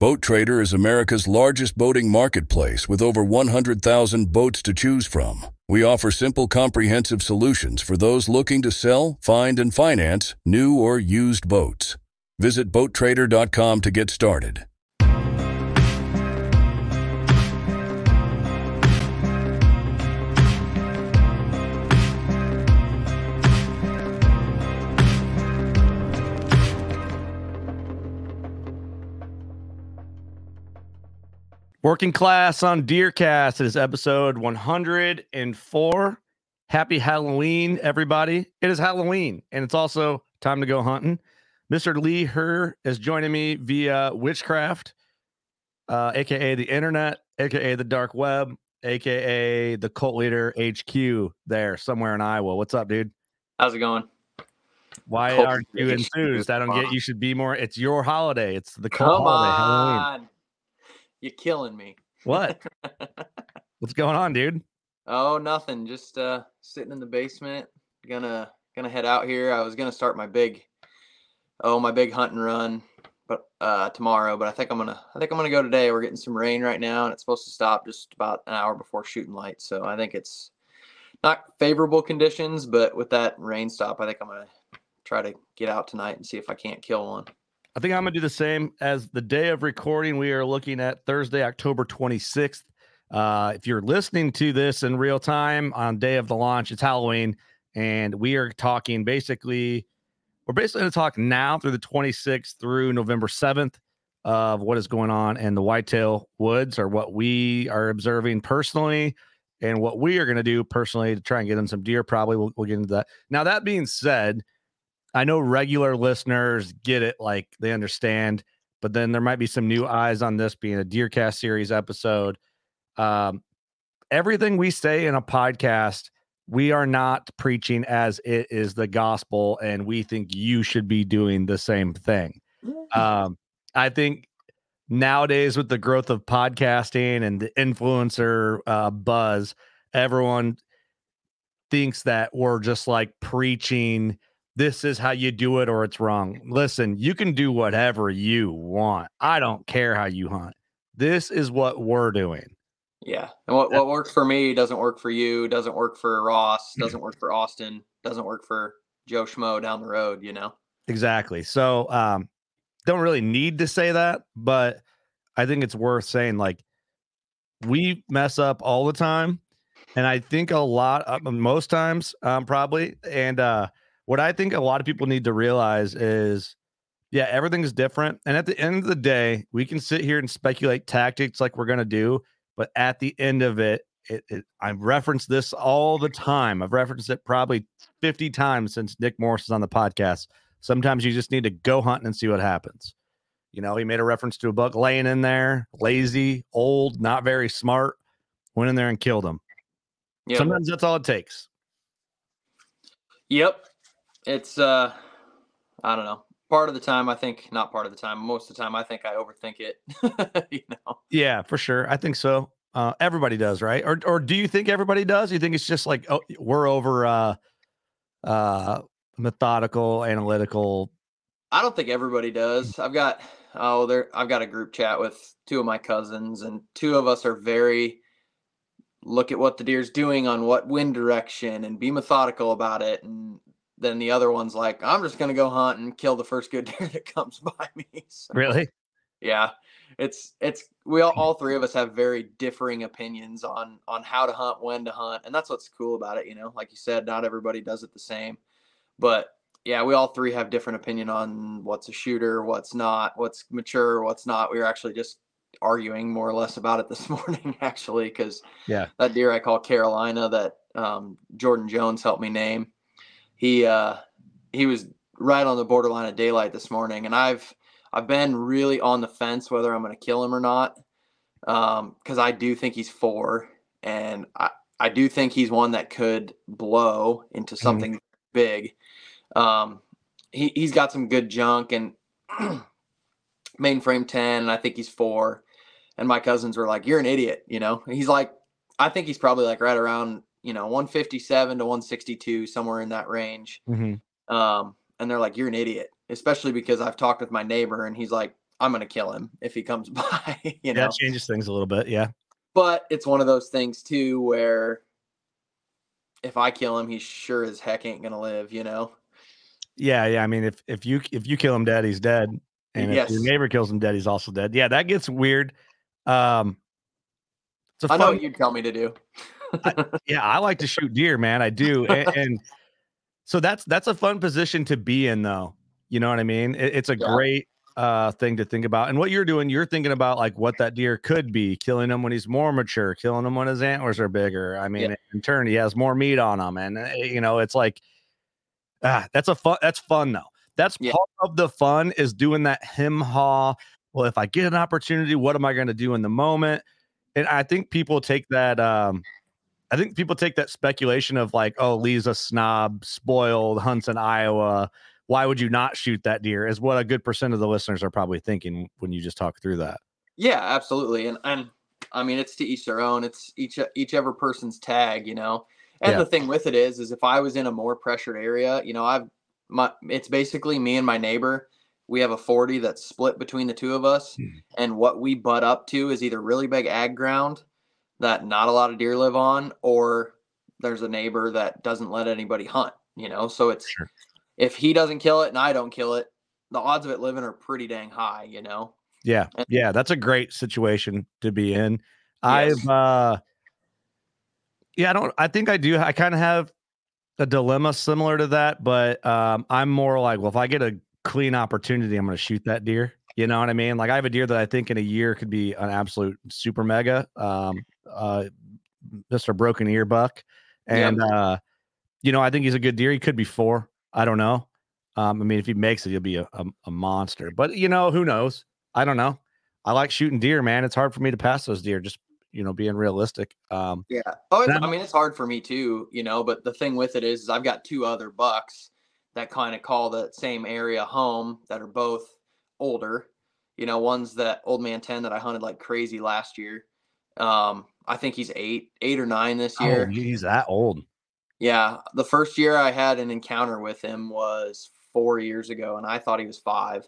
Boat Trader is America's largest boating marketplace with over 100,000 boats to choose from. We offer simple, comprehensive solutions for those looking to sell, find, and finance new or used boats. Visit BoatTrader.com to get started. Working class on Deercast. It is episode 104. Happy Halloween, everybody. It is Halloween, and it's also time to go hunting. Mr. Lee Herr is joining me via Witchcraft, uh, aka the internet, aka the dark web, aka the cult leader HQ there somewhere in Iowa. What's up, dude? How's it going? Why Cult aren't you enthused? I don't get you should be more. It's your holiday. It's the cult Come holiday, Halloween. You're killing me. What? What's going on, dude? oh, nothing. Just uh sitting in the basement. Gonna gonna head out here. I was gonna start my big oh my big hunt and run but uh tomorrow, but I think I'm gonna I think I'm gonna go today. We're getting some rain right now and it's supposed to stop just about an hour before shooting light. So I think it's not favorable conditions, but with that rain stop, I think I'm gonna try to get out tonight and see if I can't kill one. I think I'm gonna do the same as the day of recording. We are looking at Thursday, October 26th. Uh, if you're listening to this in real time on day of the launch, it's Halloween, and we are talking basically. We're basically going to talk now through the 26th through November 7th of what is going on in the Whitetail Woods, or what we are observing personally, and what we are going to do personally to try and get in some deer. Probably we'll, we'll get into that. Now that being said, I know regular listeners get it, like they understand, but then there might be some new eyes on this being a Deercast series episode. Um, everything we say in a podcast, we are not preaching as it is the gospel, and we think you should be doing the same thing. Um, I think nowadays with the growth of podcasting and the influencer uh, buzz, everyone thinks that we're just like preaching this is how you do it or it's wrong. Listen, you can do whatever you want. I don't care how you hunt. This is what we're doing. Yeah. And what, what works for me doesn't work for you, doesn't work for Ross, doesn't work for Austin, doesn't work for Joe Schmo down the road, you know? Exactly. So um don't really need to say that, but I think it's worth saying like we mess up all the time and I think a lot uh, most times um probably and uh what I think a lot of people need to realize is yeah, everything's different. And at the end of the day, we can sit here and speculate tactics like we're going to do. But at the end of it, it, it, I've referenced this all the time. I've referenced it probably 50 times since Nick Morris is on the podcast. Sometimes you just need to go hunting and see what happens. You know, he made a reference to a buck laying in there, lazy, old, not very smart, went in there and killed him. Yeah. Sometimes that's all it takes. Yep. It's uh I don't know. Part of the time I think not part of the time, most of the time I think I overthink it. you know. Yeah, for sure. I think so. Uh, everybody does, right? Or or do you think everybody does? You think it's just like oh, we're over uh uh methodical, analytical. I don't think everybody does. I've got oh there I've got a group chat with two of my cousins and two of us are very look at what the deer's doing on what wind direction and be methodical about it and then the other one's like i'm just going to go hunt and kill the first good deer that comes by me so, Really? yeah it's it's we all, all three of us have very differing opinions on on how to hunt when to hunt and that's what's cool about it you know like you said not everybody does it the same but yeah we all three have different opinion on what's a shooter what's not what's mature what's not we were actually just arguing more or less about it this morning actually because Yeah. that deer i call carolina that um, jordan jones helped me name he uh he was right on the borderline of daylight this morning and i've i've been really on the fence whether i'm going to kill him or not um because i do think he's four and i i do think he's one that could blow into something big. Um he, he's got some good junk and mainframe 10 and i think he's four and my cousins were like you're an idiot you know? He's like i think he's probably like right around you know 157 to 162 somewhere in that range Mm-hmm. um, and they're like, "You're an idiot," especially because I've talked with my neighbor, and he's like, I'm gonna kill him if he comes by. You know, that changes things a little bit. Yeah. but it's one of those things too where if I kill him, he sure as heck ain't gonna live. You know. Yeah, yeah. I mean, if if you if you kill him dead, he's dead, and if your neighbor kills him dead, he's also dead. Yeah, that gets weird. Um, it's a I know what you'd tell me to do. yeah, I like to shoot deer, man. I do, and, and so that's that's a fun position to be in, though. You know what I mean? It- it's a Yeah. great uh thing to think about. And what you're doing, you're thinking about like what that deer could be, killing him when he's more mature, killing him when his antlers are bigger. I mean, in turn, he has more meat on him, and uh, you know, it's like ah, that's a fun. That's fun though. That's Yeah. part of the fun is doing that him haw. Well, if I get an opportunity, what am I going to do in the moment? And I think people take that. um I think people take that speculation of like, oh, Lee's a snob, spoiled, hunts in Iowa. Why would you not shoot that deer? Is what a good percent of the listeners are probably thinking when you just talk through that. Yeah, absolutely. And and I mean it's to each their own. It's each each ever person's tag, you know. And Yeah. the thing with it is is if I was in a more pressured area, you know, I've my it's basically me and my neighbor. We have a 40 that's split between the two of us. Hmm. And what we butt up to is either really big ag ground that not a lot of deer live on, or there's a neighbor that doesn't let anybody hunt, you know. So it's Sure. if he doesn't kill it and I don't kill it, the odds of it living are pretty dang high, you know. Yeah, And- yeah, that's a great situation to be in. Yes. I've uh yeah, I don't I think I do I kind of have a dilemma similar to that, but um I'm more like, well, if I get a clean opportunity, I'm gonna shoot that deer. You know what I mean? Like I have a deer that I think in a year could be an absolute super mega. Um uh Mr. Broken Ear Buck. And uh, you know, I think he's a good deer. He could be four. I don't know. Um, I mean, if he makes it, he'll be a, a, a monster. But you know, who knows? I don't know. I like shooting deer, man. It's hard for me to pass those deer, just you know, being realistic. Um, Yeah. Oh, it's, I mean, it's hard for me too, you know, but the thing with it is, is I've got two other bucks that kind of call the same area home that are both older. You know, one's that old man 10 that I hunted like crazy last year. Um, I think he's eight, eight or nine this oh, year. he's that old. Yeah. The first year I had an encounter with him was four years ago, and I thought he was five.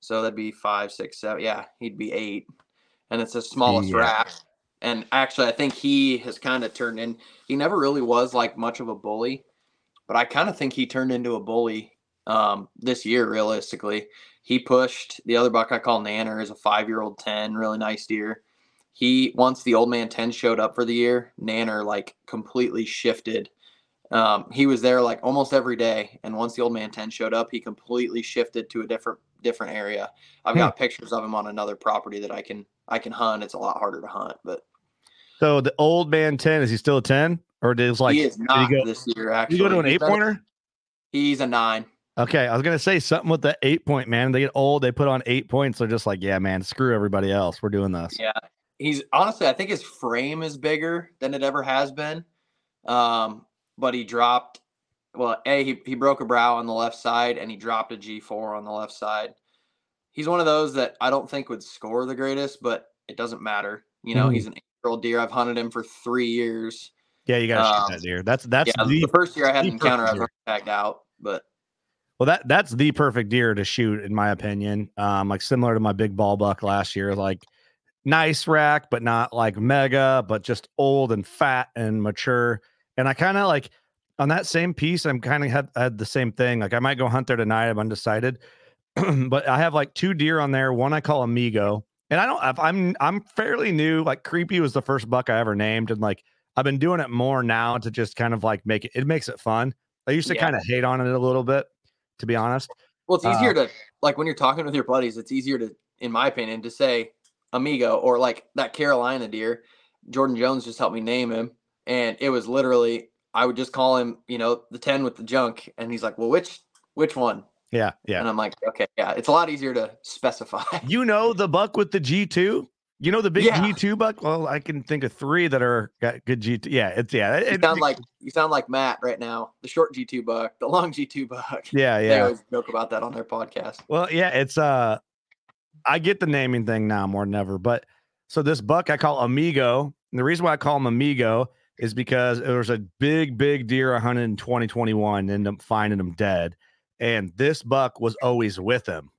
So that'd be five, six, seven. Yeah, he'd be eight. And it's the smallest Yeah. rack. And actually, I think he has kind of turned in. He never really was like much of a bully, but I kind of think he turned into a bully um, this year, realistically. He pushed the other buck I call Nanner is a five year old 10, really nice deer. He, once the old man 10 showed up for the year, Nanner like completely shifted um, he was there like almost every day and once the old man 10 showed up he completely shifted to a different different area i've Hmm. got pictures of him on another property that i can i can hunt it's a lot harder to hunt but So the old man ten is he still a ten, or did like he is not he go, this year actually he go to an eight pointer? he's a nine Okay, I was gonna say something with the eight point man. They get old, they put on eight points. They're just like, yeah, man, screw everybody else. We're doing this. yeah he's honestly i think his frame is bigger than it ever has been um but he dropped well a he, he broke a brow on the left side and he dropped a g4 on the left side he's one of those that i don't think would score the greatest but it doesn't matter you know Mhm. he's an eight year old deer i've hunted him for three years Yeah, you gotta Um, shoot that deer. That's that's yeah the the first year i had an encounter i was perfect tagged out but Well, that that's the perfect deer to shoot, in my opinion. Um, like similar to my big ball buck last year, like nice rack, but not like mega, but just old and fat and mature. And I kind of like on that same piece, I'm kind of had had the same thing. Like I might go hunt there tonight. I'm undecided, but I have like two deer on there. One I call Amigo, and I don't. I'm I'm fairly new. Like Creepy was the first buck I ever named, and like I've been doing it more now to just kind of like make it. It makes it fun. I used to Yeah. kind of hate on it a little bit, to be honest. well it's Uh, easier to like when you're talking with your buddies it's easier to in my opinion to say amigo or like that carolina deer jordan jones just helped me name him and it was literally i would just call him you know the 10 with the junk and he's like well which which one Yeah, yeah. and i'm like okay yeah it's a lot easier to specify You know the buck with the G two. You know the big Yeah. G two buck. Well, I can think of three that are got good G two. Yeah, it's yeah. you It, sound like you sound like matt right now the short g2 buck the long g2 buck yeah, they yeah. always joke about that on their podcast Well, yeah, it's uh I get the naming thing now more than ever. But so this buck I call Amigo. And the reason why I call him Amigo is because there was a big, big deer I hunted in 2021, ended up finding him dead. And this buck was always with him.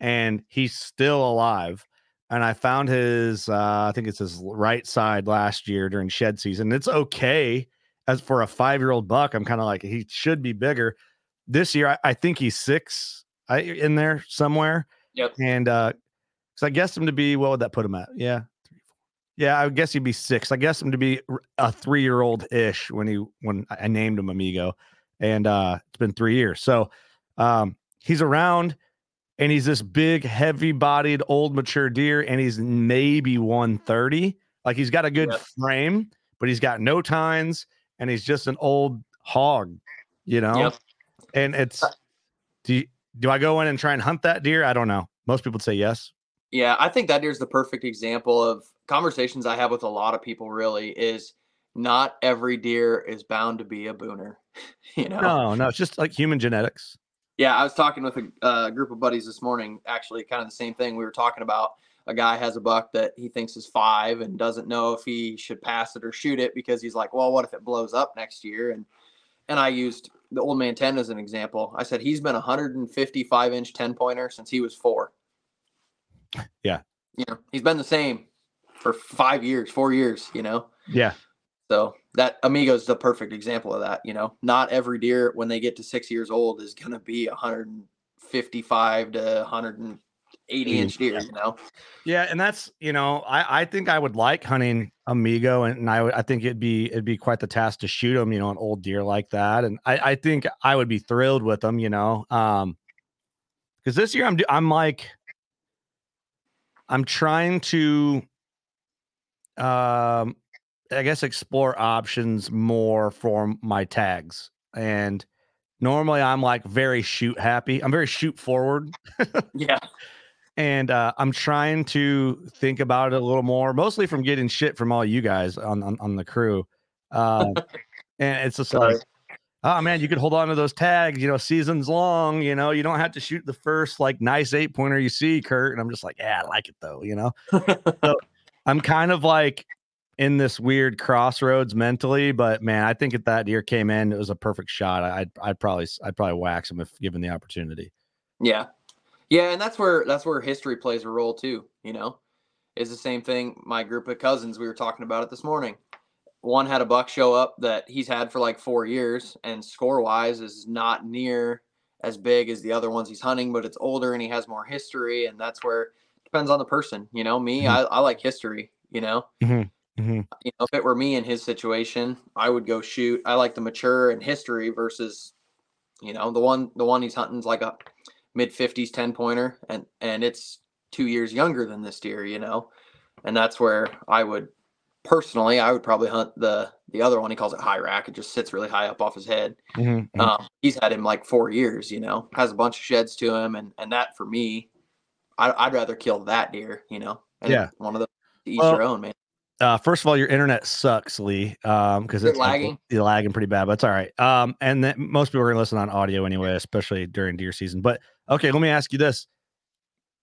and he's still alive. And I found his, uh, I think it's his right side last year during shed season. It's okay as for a five year old buck. I'm kind of like he should be bigger. This year, I, I think he's six I, in there somewhere. Yep. And uh, because I guessed him to be, what would that put him at? Yeah. Yeah, I guess he'd be six. I guess him to be a three year old ish when he when I named him Amigo, and uh, it's been three years. So um, he's around and he's this big, heavy bodied, old, mature deer, and he's maybe 130. Like he's got a good frame, but he's got no tines, and he's just an old hog, you know. Yep. And it's do you, do I go in and try and hunt that deer? I don't know. Most people would say yes. Yeah, I think that deer's the perfect example of conversations I have with a lot of people. Really, is not every deer is bound to be a booner. you know, No, no, it's just like human genetics. Yeah, I was talking with a uh, group of buddies this morning. Actually, kind of the same thing. We were talking about a guy has a buck that he thinks is five and doesn't know if he should pass it or shoot it because he's like, well, what if it blows up next year? And and I used the old man ten as an example. I said he's been a 155 inch 10 pointer since he was four. Yeah. You know, he's been the same for five years, four years. You know. Yeah. So that Amigo is the perfect example of that. You know, not every deer when they get to six years old is going to be 155 to 180 inch deer. You know. Yeah, and that's you know, I I think I would like hunting Amigo, and, and I would I think it'd be it'd be quite the task to shoot them, you know, an old deer like that, and I I think I would be thrilled with them, you know, um, because this year I'm I'm like I'm trying to um I guess explore options more for my tags. And normally I'm like very shoot happy. I'm very shoot forward. Yeah. And uh, I'm trying to think about it a little more, mostly from getting shit from all you guys on on, on the crew. Um, and it's just Sorry. like, oh man, you could hold on to those tags, you know, seasons long, you know, you don't have to shoot the first like nice eight pointer you see, Kurt. And I'm just like, yeah, I like it though, you know. I'm kind of like in this weird crossroads mentally, but man, I think if that deer came in, it was a perfect shot. I'd I'd probably I'd probably wax him if given the opportunity. Yeah. Yeah, and that's where that's where history plays a role too, you know. Is the same thing my group of cousins we were talking about it this morning. One had a buck show up that he's had for like 4 years and score-wise is not near as big as the other ones he's hunting, but it's older and he has more history and that's where depends on the person, you know. Me, Mhm. I, I like history, you know. Mhm. You know, if it were me in his situation, I would go shoot. I like the mature and history versus you know, the one the one he's hunting's like a mid fifties ten pointer and and it's two years younger than this deer, you know. And that's where I would personally I would probably hunt the the other one. He calls it high rack. It just sits really high up off his head. Mhm. Um, he's had him like four years, you know, has a bunch of sheds to him, and and that for me, I, I'd rather kill that deer, you know. And Yeah. one of the each Well, your own, man. Uh, first of all, your internet sucks, Lee. Um, because Is it's lagging? You're lagging pretty bad, but it's all right. Um, and then most people are gonna listen on audio anyway, especially during deer season. But okay, let me ask you this.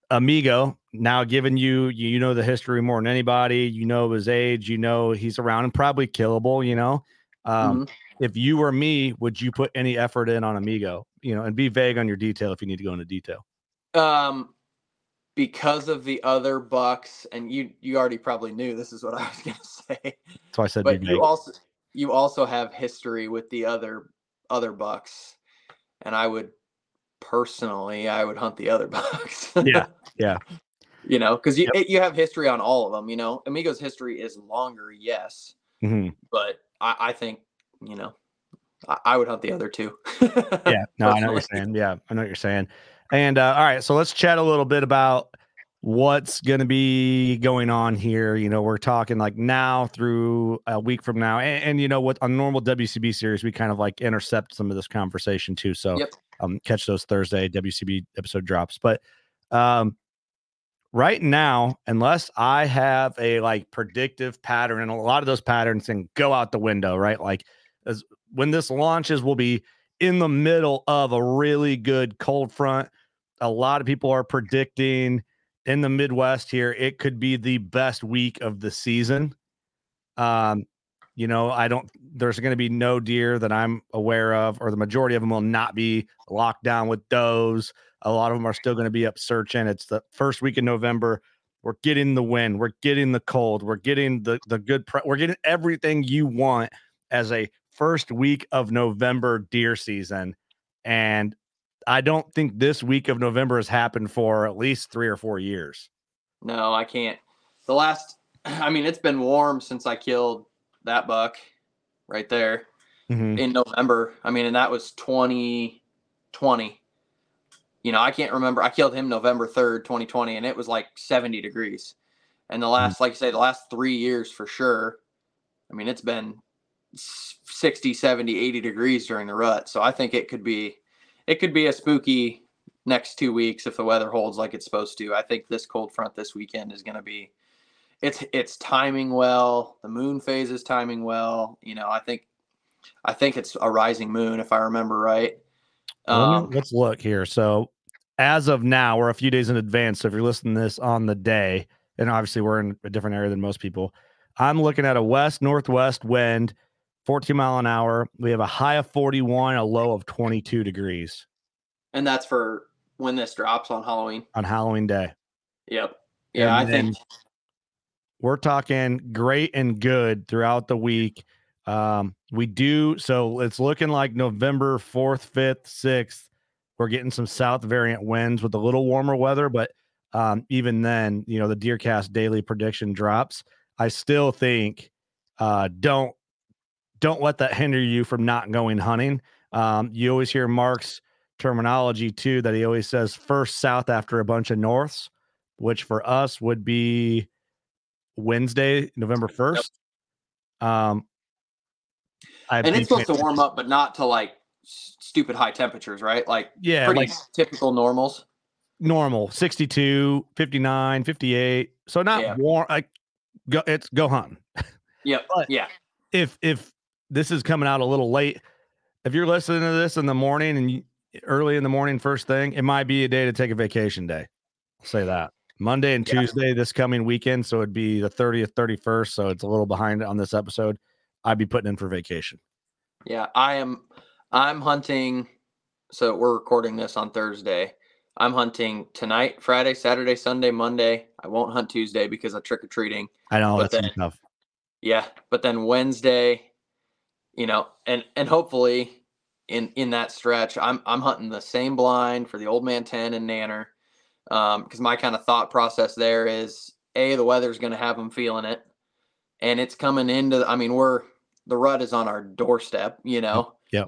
Amigo, now given you you you know the history more than anybody, you know his age, you know he's around and probably killable, you know. Um, Mhm. if you were me, would you put any effort in on Amigo? You know, and be vague on your detail if you need to go into detail. Um, because of the other bucks, and you you already probably knew this is what I was gonna say, That's why I said be but vague. you also you also have history with the other other bucks, and I would personally I would hunt the other bucks. Yeah, yeah. You know, because you Yep. you have history on all of them. You know, Amigo's history is longer, yes, Mhm. but I, I think you know I, I would hunt the other two. yeah no i know what you're saying yeah i know what you're saying and uh, all right so let's chat a little bit about what's going to be going on here you know we're talking like now through a week from now and, and you know what a normal wcb series we kind of like intercept some of this conversation too so Yep. Um catch those thursday wcb episode drops but um right now unless i have a like predictive pattern and a lot of those patterns can go out the window right? Like as when this launches we'll be in the middle of a really good cold front. A lot of people are predicting in the midwest here it could be the best week of the season. Um You know, I don't. There's going to be no deer that I'm aware of, or the majority of them will not be locked down with does. A lot of them are still going to be up searching. It's the first week in November. We're getting the wind. We're getting the cold. We're getting the the good. Pre- we're getting everything you want as a first week of November deer season, and I don't think this week of November has happened for at least three or four years. No, I can't. The last, I mean, it's been warm since I killed that buck right there Mhm. in November. I mean, and that was 2020. You know, I can't remember. I killed him November 3rd, 2020, and it was like 70 degrees. And the last, like you say, the last three years for sure. I mean, it's been 60, 70, 80 degrees during the rut. So I think it could be, it could be a spooky next two weeks if the weather holds like it's supposed to. I think this cold front this weekend is going to be, it's it's timing well. The moon phase is timing well. You know, I think, I think it's a rising moon if I remember right. Um, let's look here. So, as of now, we're a few days in advance. So, if you're listening to this on the day, and obviously we're in a different area than most people, I'm looking at a west northwest wind, 14 mile an hour. We have a high of 41, a low of 22 degrees and that's for when this drops on Halloween. on Halloween day. Yep. Yeah, I And think we're talking great and good throughout the week. Um, we do so it's looking like November 4th, 5th, 6th. We're getting some south variant winds with a little warmer weather, but um, even then, you know, the Deercast daily prediction drops. I still think uh, don't don't let that hinder you from not going hunting. Um, you always hear Mark's terminology too that he always says first south after a bunch of norths, which for us would be Wednesday, November first. Um, and it's supposed to warm up, but not to like stupid high temperatures, right? Like Yeah, pretty like typical normals. normal 62, 59, 58. So not Yeah. warm. Like go, it's go hunting. Yep. But- yeah. if if this is coming out a little late, if you're listening to this in the morning and you, early in the morning, first thing, it might be a day to take a vacation day. I'll say that Monday and Yeah. Tuesday this coming weekend, so it'd be the 30th, 31st. So it's a little behind on this episode. I'd be putting in for vacation. Yeah. I am I'm hunting so we're recording this on Thursday. I'm hunting tonight, Friday, Saturday, Sunday, Monday. I won't hunt Tuesday because of trick or treating. I know But that's then- tough. Yeah, but then Wednesday, you know, and and hopefully in in that stretch, I'm I'm hunting the same blind for the old man ten and Nanner, um, because my kind of thought process there is a the weather's going to have them feeling it, and it's coming into. I mean, we're the rut is on our doorstep, you know. Yep.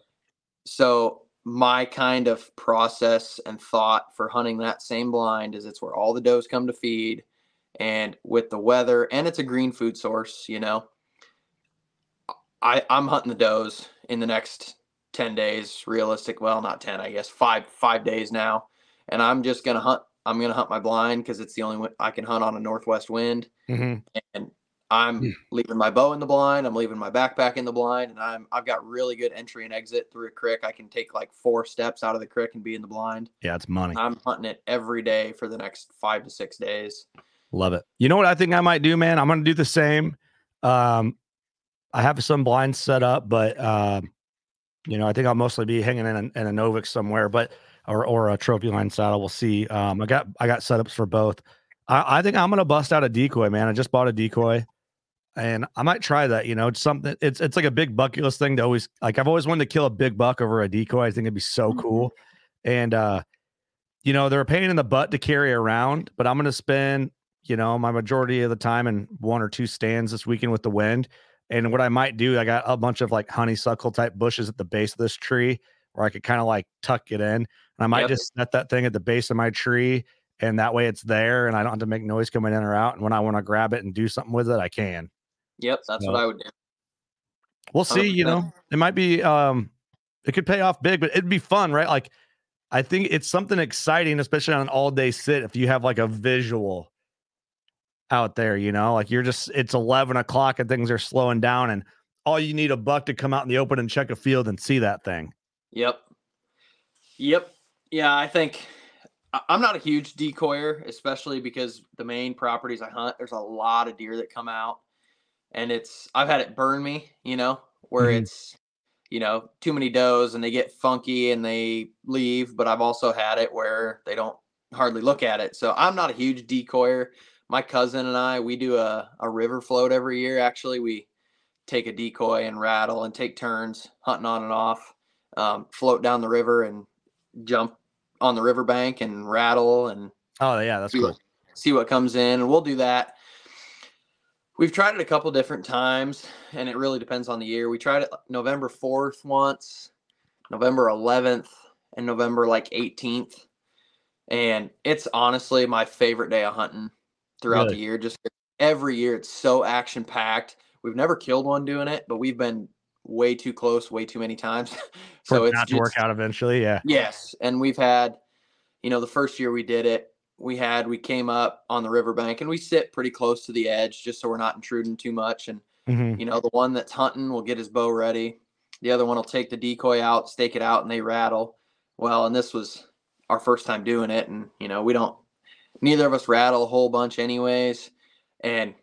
So my kind of process and thought for hunting that same blind is it's where all the does come to feed and with the weather and it's a green food source you know i i'm hunting the does in the next 10 days realistic well not 10 i guess five five days now and i'm just gonna hunt i'm gonna hunt my blind because it's the only way i can hunt on a northwest wind Mhm. and i'm Hmm. leaving my bow in the blind i'm leaving my backpack in the blind and i'm i've got really good entry and exit through a creek i can take like four steps out of the creek and be in the blind Yeah, it's money. i'm hunting it every day for the next five to six days Love it. You know what I think I might do, man? I'm gonna do the same. Um, I have some blinds set up, but um, you know, I think I'll mostly be hanging in a, in a Novix somewhere, but or or a Trophyline saddle. We'll see. Um, I got I got setups for both. I, I think I'm gonna bust out a decoy, man. I just bought a decoy, and I might try that. You know, it's something. It's it's like a big bucket list thing to always like. I've always wanted to kill a big buck over a decoy. I think it'd be so Mhm. cool, and uh, you know, they're a pain in the butt to carry around, but I'm gonna spend you know, my majority of the time in one or two stands this weekend with the wind. And what I might do, I got a bunch of like honeysuckle type bushes at the base of this tree where I could kind of like tuck it in. And I might Yep. just set that thing at the base of my tree. And that way it's there and I don't have to make noise coming in or out. And when I want to grab it and do something with it, I can. yep that's what i would do We'll see, you know, it might be um it could pay off big, but it'd be fun, right? Like I think it's something exciting, especially on an all day sit, if you have like a visual out there, you know, like you're just it's 11 o'clock and things are slowing down, and all you need a buck to come out in the open and check a field and see that thing. Yep. Yep. Yeah, I think I'm not a huge decoyer, especially because the main properties I hunt, there's a lot of deer that come out. and it's I've had it burn me, you know, where Mhm. it's you know too many does and they get funky and they leave. But I've also had it where they don't hardly look at it. So I'm not a huge decoyer. My cousin and I we do a a river float every year. Actually, we take a decoy and rattle and take turns hunting on and off, um, float down the river and jump on the riverbank and rattle and Oh yeah, that's see cool. what, see what comes in, and we'll do that. We've tried it a couple different times, and it really depends on the year. We tried it November fourth once, November eleventh, and November like eighteenth, and it's honestly my favorite day of hunting throughout Really? the year. Just every year, it's so action packed. We've never killed one doing it, but we've been way too close, way too many times. So it's not to work out eventually. Yeah. Yes, and we've had, you know, the first year we did it, we had we came up on the riverbank and we sit pretty close to the edge just so we're not intruding too much. And Mhm. you know, the one that's hunting will get his bow ready. The other one will take the decoy out, stake it out, and they rattle. Well, and this was our first time doing it, and you know, we don't. Neither of us rattle a whole bunch, anyways. And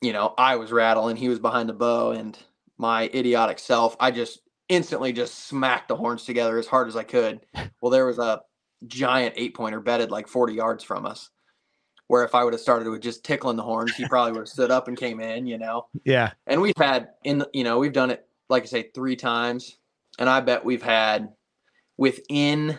you know, I was rattling, he was behind the bow, and my idiotic self, I just instantly just smacked the horns together as hard as I could. Well, there was a giant eight pointer bedded like 40 yards from us. Where if I would have started with just tickling the horns, he probably would have stood up and came in, you know. Yeah. And we've had in the, you know, we've done it like I say three times, and I bet we've had within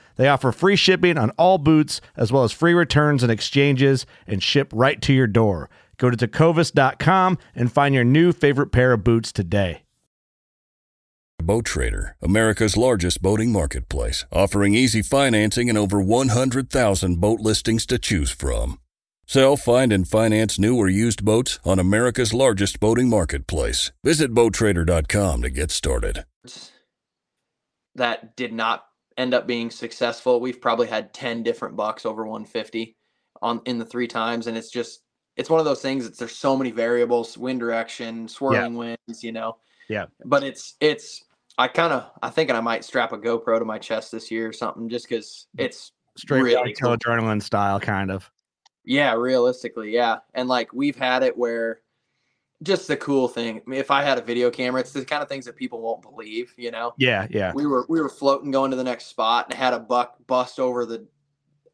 They offer free shipping on all boots, as well as free returns and exchanges, and ship right to your door. Go to tecovas.com and find your new favorite pair of boots today. Boat Trader, America's largest boating marketplace, offering easy financing and over 100,000 boat listings to choose from. Sell, find, and finance new or used boats on America's largest boating marketplace. Visit BoatTrader.com to get started. that did not end up being successful. We've probably had 10 different bucks over 150 on in the three times and it's just it's one of those things that there's so many variables, wind direction, swirling winds, you know. Yeah. But it's it's I kind of I think I might strap a GoPro to my chest this year or something just cuz mm. it's Straight really cool. adrenaline style, kind of. yeah, realistically, yeah. And like we've had it where just the cool thing. I mean, if I had a video camera, it's the kind of things that people won't believe, you know. Yeah, yeah. we were we were floating going to the next spot and had a buck bust over the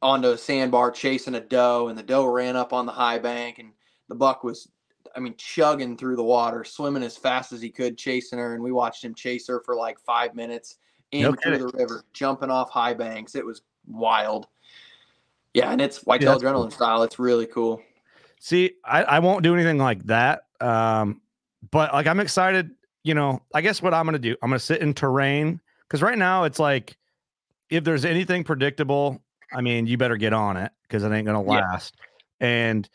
onto a sandbar chasing a doe and the doe ran up on the high bank and the buck was I mean chugging through the water swimming as fast as he could chasing her and we watched him chase her for like 5 minutes in No through the river jumping off high banks it was wild yeah and it's whitetail cool. adrenaline style it's really cool See, I, I won't do anything like that. Um, but like I'm excited, you know, I guess what I'm gonna do, I'm gonna sit in terrain because right now it's like if there's anything predictable, I mean, you better get on it because it ain't gonna Yeah. last. And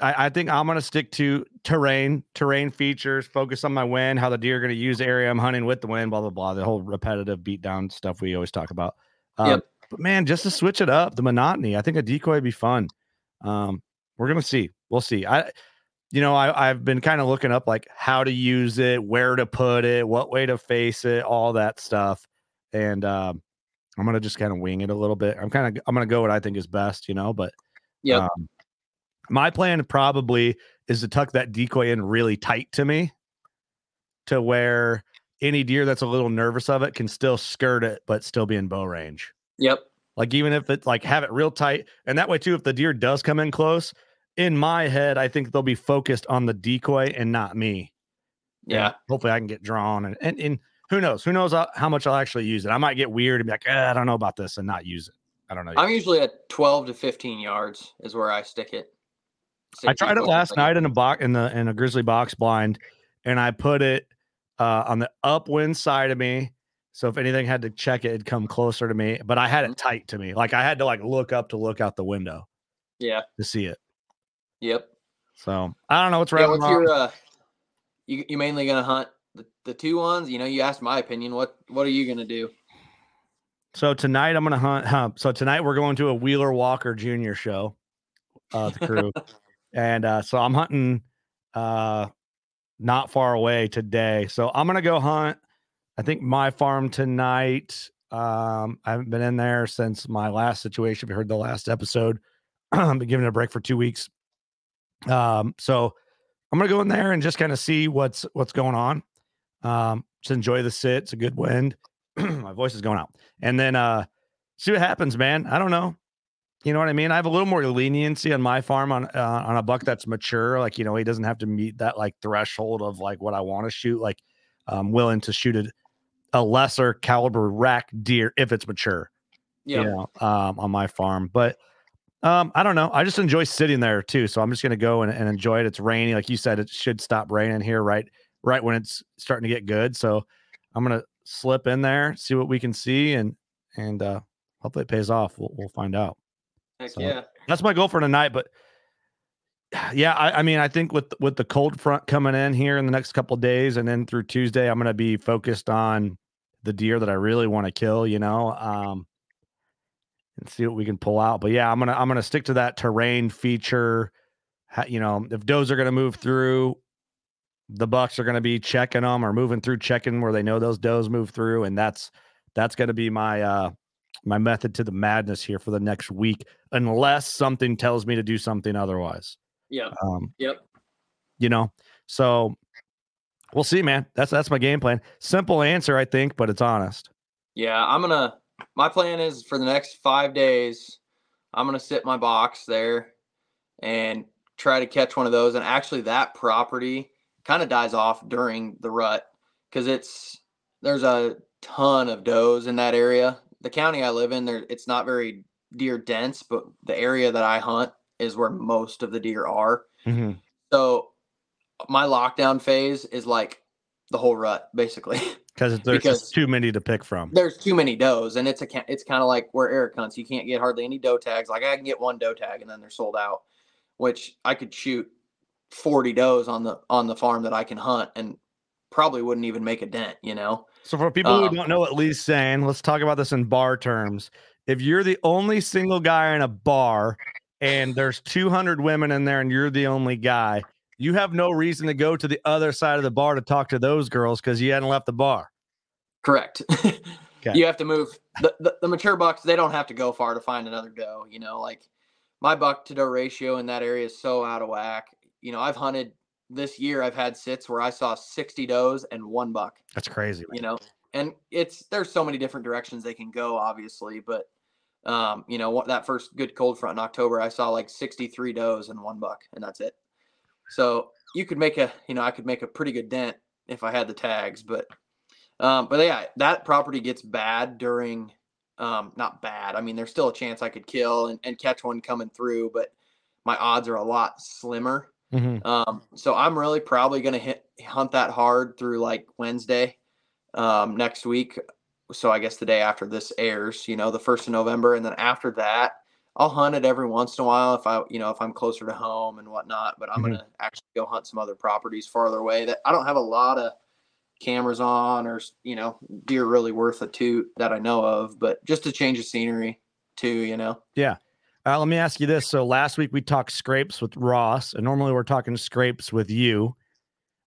I, I think I'm gonna stick to terrain, terrain features, focus on my wind, how the deer are gonna use the area I'm hunting with the wind, blah blah blah, the whole repetitive beat down stuff we always talk about. Um, Yep. But man, just to switch it up, the monotony, I think a decoy would be fun. Um, we're gonna see. We'll see. I, you know, I I've been kind of looking up like how to use it, where to put it, what way to face it, all that stuff, and um, I'm gonna just kind of wing it a little bit. I'm kind of I'm gonna go what I think is best, you know. But yeah, um, my plan probably is to tuck that decoy in really tight to me, to where any deer that's a little nervous of it can still skirt it, but still be in bow range. yep Like even if it like have it real tight, and that way too, if the deer does come in close, in my head, I think they'll be focused on the decoy and not me. Yeah. And hopefully I can get drawn and, and, and who knows? Who knows how, how much I'll actually use it? I might get weird and be like, eh, I don't know about this and not use it. I don't know. I'm usually at 12 to 15 yards is where I stick it. I tried it last night in a box in the in a grizzly box blind, and I put it uh, on the upwind side of me. So if anything had to check it, it'd come closer to me. But I had it Mm-hmm. tight to me. Like I had to like look up to look out the window Yeah. to see it. Yep. So I don't know what's Yeah, right. or what's wrong. your uh you you mainly gonna hunt the, the two ones? You know, you asked my opinion. What what are you gonna do? So tonight I'm gonna hunt. Huh, so tonight we're going to a Wheeler Walker Jr. show, uh, the crew, and uh, so I'm hunting uh, not far away today. So I'm gonna go hunt. I think my farm tonight. Um, I haven't been in there since my last situation. If you heard the last episode, I've been giving it a break for two weeks. Um, so I'm gonna go in there and just kind of see what's what's going on. Um, just enjoy the sit. It's a good wind. my voice is going out and then uh see what happens man i don't know you know what i mean i have a little more leniency on my farm on uh, on a buck that's mature like you know he doesn't have to meet that like threshold of like what i want to shoot like i'm willing to shoot a, a lesser caliber rack deer if it's mature Yeah. you know um on my farm but um i don't know. I just enjoy sitting there too so i'm just gonna go and, and enjoy it. It's rainy like you said it should stop raining here right right when it's starting to get good. So i'm gonna slip in there see what we can see and and uh hopefully it pays off. We'll, we'll find out. Heck So- yeah. that's my goal for tonight but yeah I, I mean i think with with the cold front coming in here in the next couple of days and then through tuesday i'm going to be focused on the deer that i really want to kill you know? Um and see what we can pull out but yeah i'm gonna i'm gonna stick to that terrain feature you know if does are gonna move through the bucks are gonna be checking them or moving through checking where they know those does move through and that's that's gonna be my uh my method to the madness here for the next week unless something tells me to do something otherwise Yeah. um Yep. you know so we'll see man that's that's my game plan simple answer i think but it's honest Yeah. I'm gonna my plan is for the next five days, I'm gonna sit my box there and try to catch one of those. And actually that property kind of dies off during the rut because it's there's a ton of does in that area. The county I live in, there it's not very deer dense, but the area that I hunt is where most of the deer are. Mm-hmm. So my lockdown phase is like the whole rut, basically. because there's Because- just too many to pick from There's too many does, and it's a it's kind of like where Eric hunts. You can't get hardly any doe tags. Like I can get one doe tag, and then they're sold out. Which I could shoot forty does on the on the farm that I can hunt, and probably wouldn't even make a dent. You know? So for people Um, who don't know what Lee's saying, let's talk about this in bar terms. If you're the only single guy in a bar and there's 200 women in there and you're the only guy, you have no reason to go to the other side of the bar to talk to those girls because you hadn't left the bar. Correct. Okay. You have to move the, the the mature bucks. They don't have to go far to find another doe. You know, like my buck to doe ratio in that area is so out of whack. You know, I've hunted this year. I've had sits where I saw sixty does and one buck. That's crazy. you know and it's there's so many different directions they can go obviously but um you know what that first good cold front in october i saw like 63 does and one buck and that's it so you could make a you know i could make a pretty good dent if i had the tags but um but yeah that property gets bad during um not bad i mean there's still a chance i could kill and, and catch one coming through but my odds are a lot slimmer Mhm. um, so I'm really probably going to hit hunt that hard through like Wednesday um, next week. So I guess the day after this airs, you know, the first of November, and then after that, I'll hunt it every once in a while if I, you know, if I'm closer to home and whatnot. But I'm Mhm. going to actually go hunt some other properties farther away that I don't have a lot of cameras on or you know deer really worth a toot that I know of. But just to change the scenery too, you know. Yeah. Uh, let me ask you this. So last week we talked scrapes with Ross, and normally we're talking scrapes with you.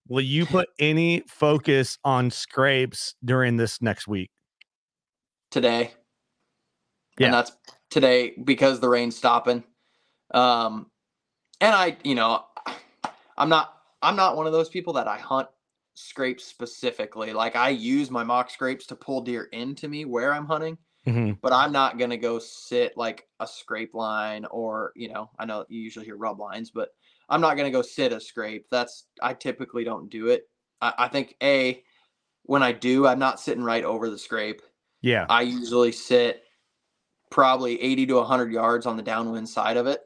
Will you put any focus on scrapes during this next week? today. Yeah. And that's today because the rain's stopping. Um and I, you know, I'm not I'm not one of those people that I hunt scrapes specifically. Like I use my mock scrapes to pull deer into me where I'm hunting, Mhm. but I'm not going to go sit like a scrape line or, you know, I know you usually hear rub lines, but I'm not going to go sit a scrape. That's I typically don't do it. I, I think a when I do, I'm not sitting right over the scrape. Yeah. I usually sit probably 80 to 100 yards on the downwind side of it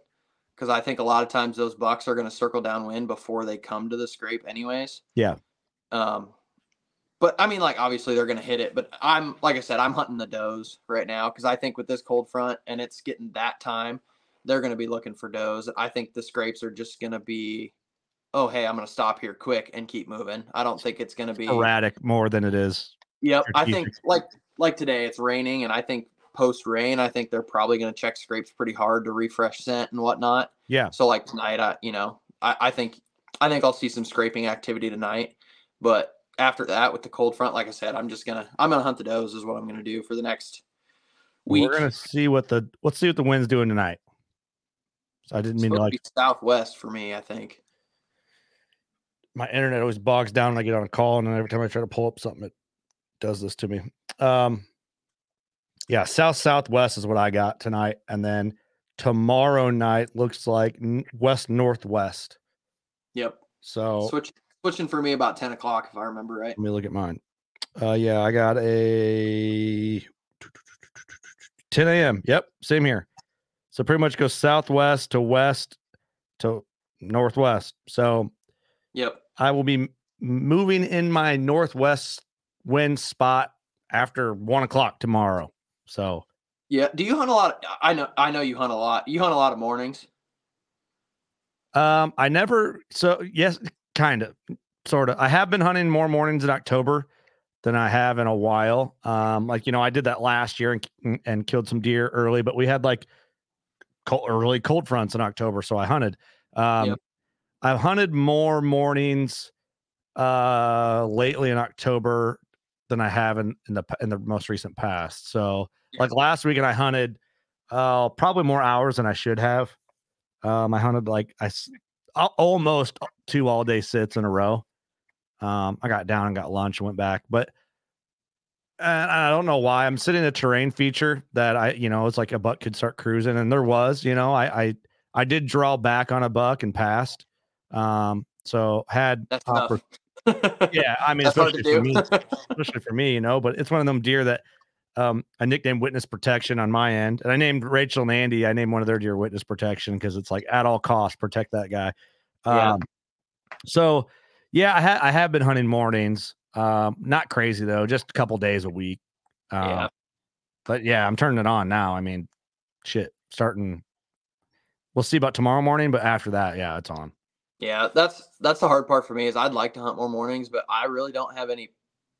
because I think a lot of times those bucks are going to circle downwind before they come to the scrape, anyways. Yeah. Um, but I mean, like obviously they're going to hit it, but I'm like I said, I'm hunting the does right now because I think with this cold front and it's getting that time, they're going to be looking for does. I think the scrapes are just going to be, oh hey, I'm going to stop here quick and keep moving. I don't think it's going to be Erratic more than it is. Yep, I think like like today it's raining, and I think post rain, I think they're probably going to check scrapes pretty hard to refresh scent and whatnot. Yeah. So like tonight, I you know I, I think I think I'll see some scraping activity tonight, but after that with the cold front, like I said, I'm just gonna I'm gonna hunt the does is what I'm gonna do for the next week. We're gonna see what the let's see what the wind's doing tonight. So I didn't It's mean to like be southwest for me, I think. my internet always bogs down when I get on a call, and then every time I try to pull up something, it does this to me. Um, yeah, south southwest is what I got tonight, and then tomorrow night looks like west northwest. Yep. So Switch switching for me about ten o'clock if I remember right. let me look at mine. Uh, yeah, I got a 10 a.m. Yep, same here. So pretty much goes southwest to west to northwest. So Yep. I will be moving in my northwest wind spot after one o'clock tomorrow. So Yeah. Do you hunt a lot? I know I know you hunt a lot. You hunt a lot of mornings. um I never so yes, kind of sort of. I have been hunting more mornings in October than I have in a while. Um like you know, I did that last year and and, and killed some deer early, but we had like cold, early cold fronts in October, so I hunted. Um Yep. I've hunted more mornings uh lately in October than I have in, in the in the most recent past. So Yeah. like last weekend I hunted uh probably more hours than I should have. Um I hunted like I almost two all day sits in a row. Um I got down and got lunch and went back, but and I don't know why I'm sitting in a terrain feature that I, you know, it's like a buck could start cruising, and there was, you know, I I I did draw back on a buck and passed. Um, so had That's oppor- tough. Yeah, I mean, That's hard to especially for me, especially for me, you know, but it's one of them deer that um I nicknamed witness protection on my end. And I named Rachel and Andy, I named one of their deer witness protection because it's like at all costs, protect that guy. Yeah. Um so yeah, I ha- I have been hunting mornings. Um, not crazy though, just a couple days a week. Um, Yeah. but yeah, I'm turning it on now. I mean, shit, starting we'll see about tomorrow morning, but after that, yeah, it's on. Yeah, that's that's the hard part for me is I'd like to hunt more mornings, but I really don't have any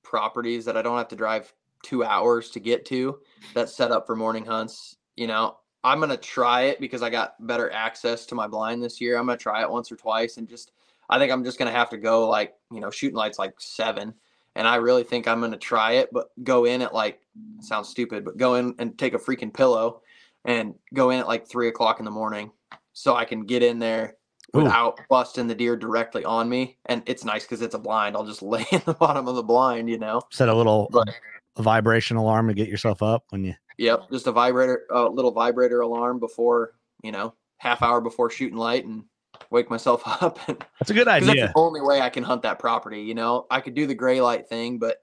properties that I don't have to drive two hours to get to that's set up for morning hunts. You know, I'm gonna try it because I got better access to my blind this year. I'm gonna try it once or twice and just I think I'm just gonna have to go like, you know, shooting lights like seven. And I really think I'm gonna try it, but go in at like sounds stupid, but go in and take a freaking pillow and go in at like three o'clock in the morning so I can get in there Ooh. without busting the deer directly on me. And it's nice because it's a blind. I'll just lay in the bottom of the blind, you know. Set a little But a vibration alarm to get yourself up when you yep, just a vibrator, a little vibrator alarm before, you know, half hour before shooting light and wake myself up. And that's a good 'cause that's idea. the only way I can hunt that property. You know, I could do the gray light thing, but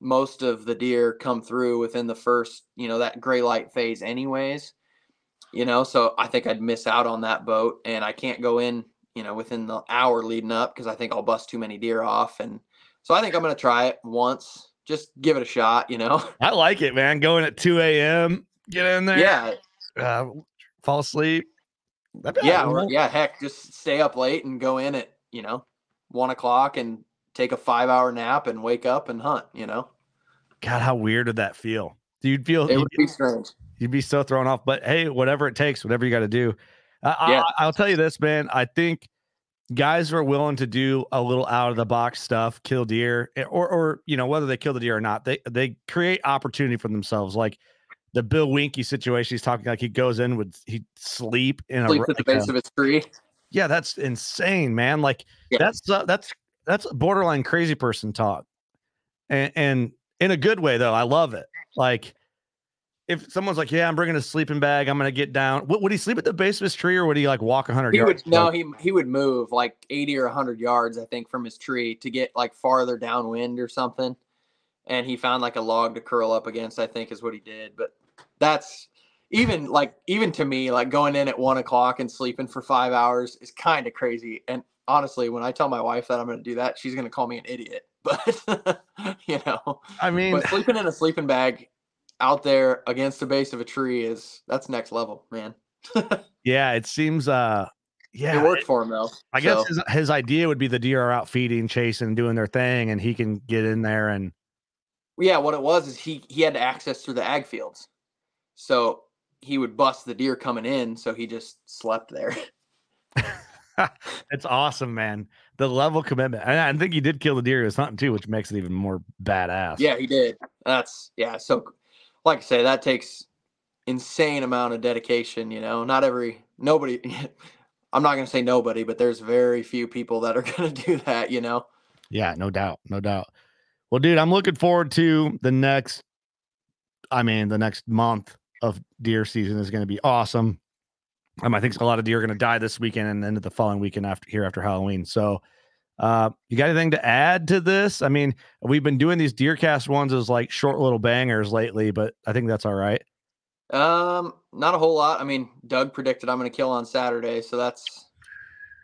most of the deer come through within the first, you know, that gray light phase, anyways. You know, so I think I'd miss out on that boat, and I can't go in, you know, within the hour leading up because I think I'll bust too many deer off. And so I think I'm gonna try it once, just give it a shot. You know, I like it, man. Going at 2 a.m. Get in there. yeah, Uh, fall asleep. Yeah, or, yeah. Heck, just stay up late and go in at you know one o'clock and take a five hour nap and wake up and hunt. You know, God, how weird would that feel? Do You'd feel it would be strange. You'd be so thrown off. But hey, whatever it takes, whatever you got to do. Uh, Yeah. I, I'll tell you this, man. I think guys are willing to do a little out of the box stuff, kill deer, eh, or or you know whether they kill the deer or not, they they create opportunity for themselves. Like the Bill Winke situation, he's talking like he goes in would he sleep in a at the a- base of its tree. yeah, that's insane, man. Like Yeah. that's uh, that's that's borderline crazy person talk, and and in a good way though. I love it. Like if someone's like, "Yeah, I'm bringing a sleeping bag. I'm gonna get down." Would, would he sleep at the base of his tree, or would he like walk 100 He yards? would no, he he would move like 80 or 100 yards, I think, from his tree to get like farther downwind or something. And he found like a log to curl up against. I think is what he did. But that's even like even to me, like going in at one o'clock and sleeping for five hours is kind of crazy. And honestly, when I tell my wife that I'm to do that, she's to call me an idiot. But you know, I mean, sleeping in a sleeping bag out there against the base of a tree is that's next level, man. yeah, it seems. uh Yeah, it worked for him though. I guess his, his idea would be the deer are out feeding, chasing, doing their thing, and he can get in there and yeah, what it was is he he had access through the ag fields, so he would bust the deer coming in. So he just slept there. it's awesome, man. The level commitment. And I think he did kill the deer he was hunting too, which makes it even more badass. yeah, he did. That's yeah. So, like I say, that takes insane amount of dedication. You know, not every nobody. I'm not gonna say nobody, but there's very few people that are gonna do that. You know. Yeah, no doubt, no doubt. Well, dude, I'm looking forward to the next. I mean, the next month of deer season is going to be awesome. Um, I think a lot of deer are going to die this weekend and then the following weekend after here after Halloween. So, uh, you got anything to add to this? I mean, we've been doing these DeerCast ones as like short little bangers lately, but I think that's all right. Um, not a whole lot. I mean, Doug predicted I'm gonna kill on Saturday, so that's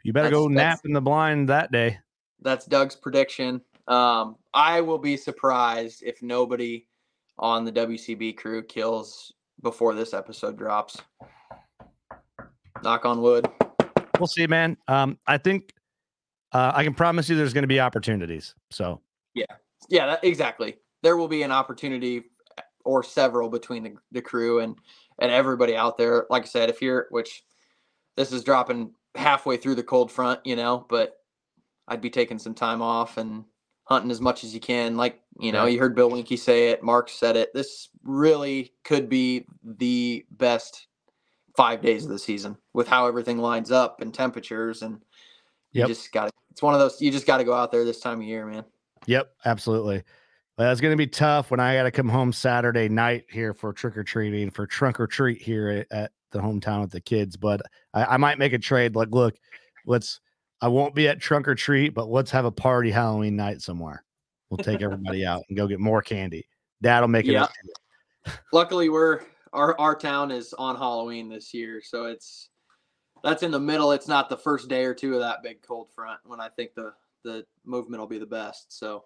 You better That's- go nap in the blind that day. that's Doug's prediction. Um, I will be surprised if nobody on the WCB crew kills before this episode drops. Knock on wood. We'll see, man. Um, I think uh, I can promise you there's going to be opportunities. So Yeah, yeah, that, exactly. There will be an opportunity or several between the, the crew and and everybody out there. Like I said, if you're which this is dropping halfway through the cold front, you know, but I'd be taking some time off and hunting as much as you can. Like, you know, you heard Bill Winke say it, Mark said it. This really could be the best five days of the season with how everything lines up and temperatures and Yep. you just gotta it's one of those you just gotta go out there this time of year, man. Yep, absolutely. Well, it's going to be tough when I got to come home Saturday night here for trick or treating for trunk or treat here at, the hometown with the kids. But I, I might make a trade. Like, look, let's. I won't be at trunk or treat, but let's have a party Halloween night somewhere. We'll take everybody out and go get more candy. That'll make it. Yeah. up luckily we're our our town is on Halloween this year, so it's that's in the middle. It's not the first day or two of that big cold front when I think the the movement will be the best. So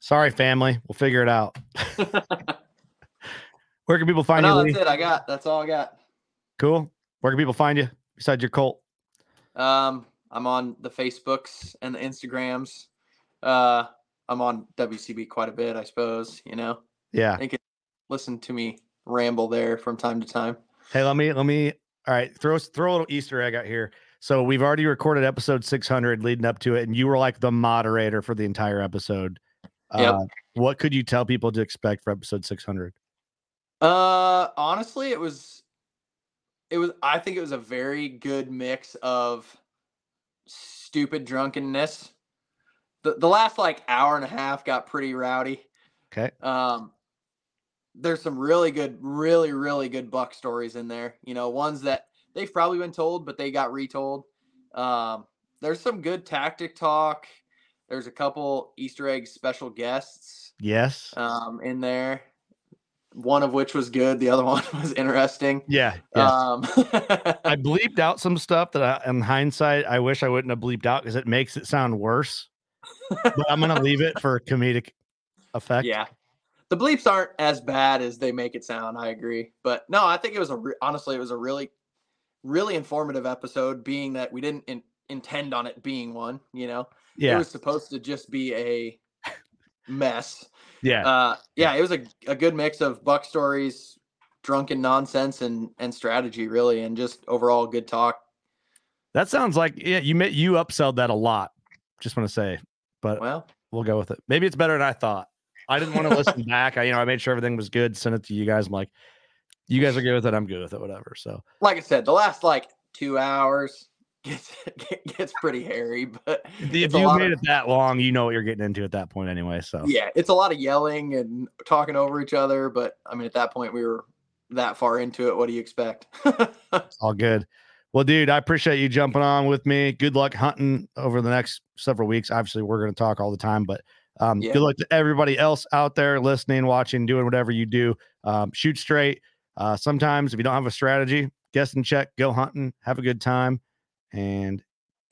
Sorry, family. We'll figure it out. Where can people find no, you? Lee? that's it. I got that's all I got. Cool. Where can people find you besides your cult? Um, I'm on the Facebooks and the Instagrams. Uh, I'm on WCB quite a bit, I suppose. You know, Yeah. you can listen to me ramble there from time to time. Hey, let me let me. All right, throw throw a little Easter egg out here. So we've already recorded episode 600 leading up to it, and you were like the moderator for the entire episode. Yep. Uh, what could you tell people to expect for episode 600? Uh, honestly, it was, it was. I think it was a very good mix of stupid drunkenness. The the last like hour and a half got pretty rowdy. Okay. Um, there's some really good, really really good buck stories in there. You know, ones that they've probably been told, but they got retold. Um, there's some good tactic talk. There's a couple Easter egg special guests Yes. um, in there. One of which was good. The other one was interesting. yeah. Yes. Um, I bleeped out some stuff that I, in hindsight, I wish I wouldn't have bleeped out because it makes it sound worse. but I'm gonna leave it for comedic effect. yeah, the bleeps aren't as bad as they make it sound. I agree, but no, I think it was a re- honestly, it was a really, really informative episode. Being that we didn't in- intend on it being one, you know, yeah. it was supposed to just be a mess. Yeah. Uh, yeah, it was a, a good mix of buck stories, drunken nonsense, and and strategy, really, and just overall good talk. that sounds like yeah, you met you upselled that a lot. Just want to say, but Well, we'll go with it. Maybe it's better than I thought. I didn't want to listen back. I, you know, I made sure everything was good, sent it to you guys. I'm like, you guys are good with it. I'm good with it. Whatever. So like I said, the last like two hours gets gets pretty hairy, but if you made of- it that long, you know what you're getting into at that point anyway. So yeah, it's a lot of yelling and talking over each other. But I mean, at that point, we were that far into it. What do you expect? All good. Well, dude, I appreciate you jumping on with me. Good luck hunting over the next several weeks. Obviously, we're going to talk all the time, but um, yeah. good luck to everybody else out there listening, watching, doing whatever you do. Um, shoot straight. Uh, sometimes, if you don't have a strategy, guess and check, go hunting, have a good time, and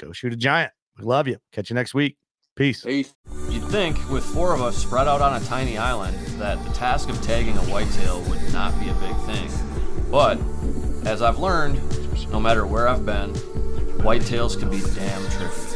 go shoot a giant. We love you. Catch you next week. Peace. Peace. You'd think, with four of us spread out on a tiny island, that the task of tagging a whitetail would not be a big thing. But, as I've learned, no matter where I've been, whitetails can be damn tricky.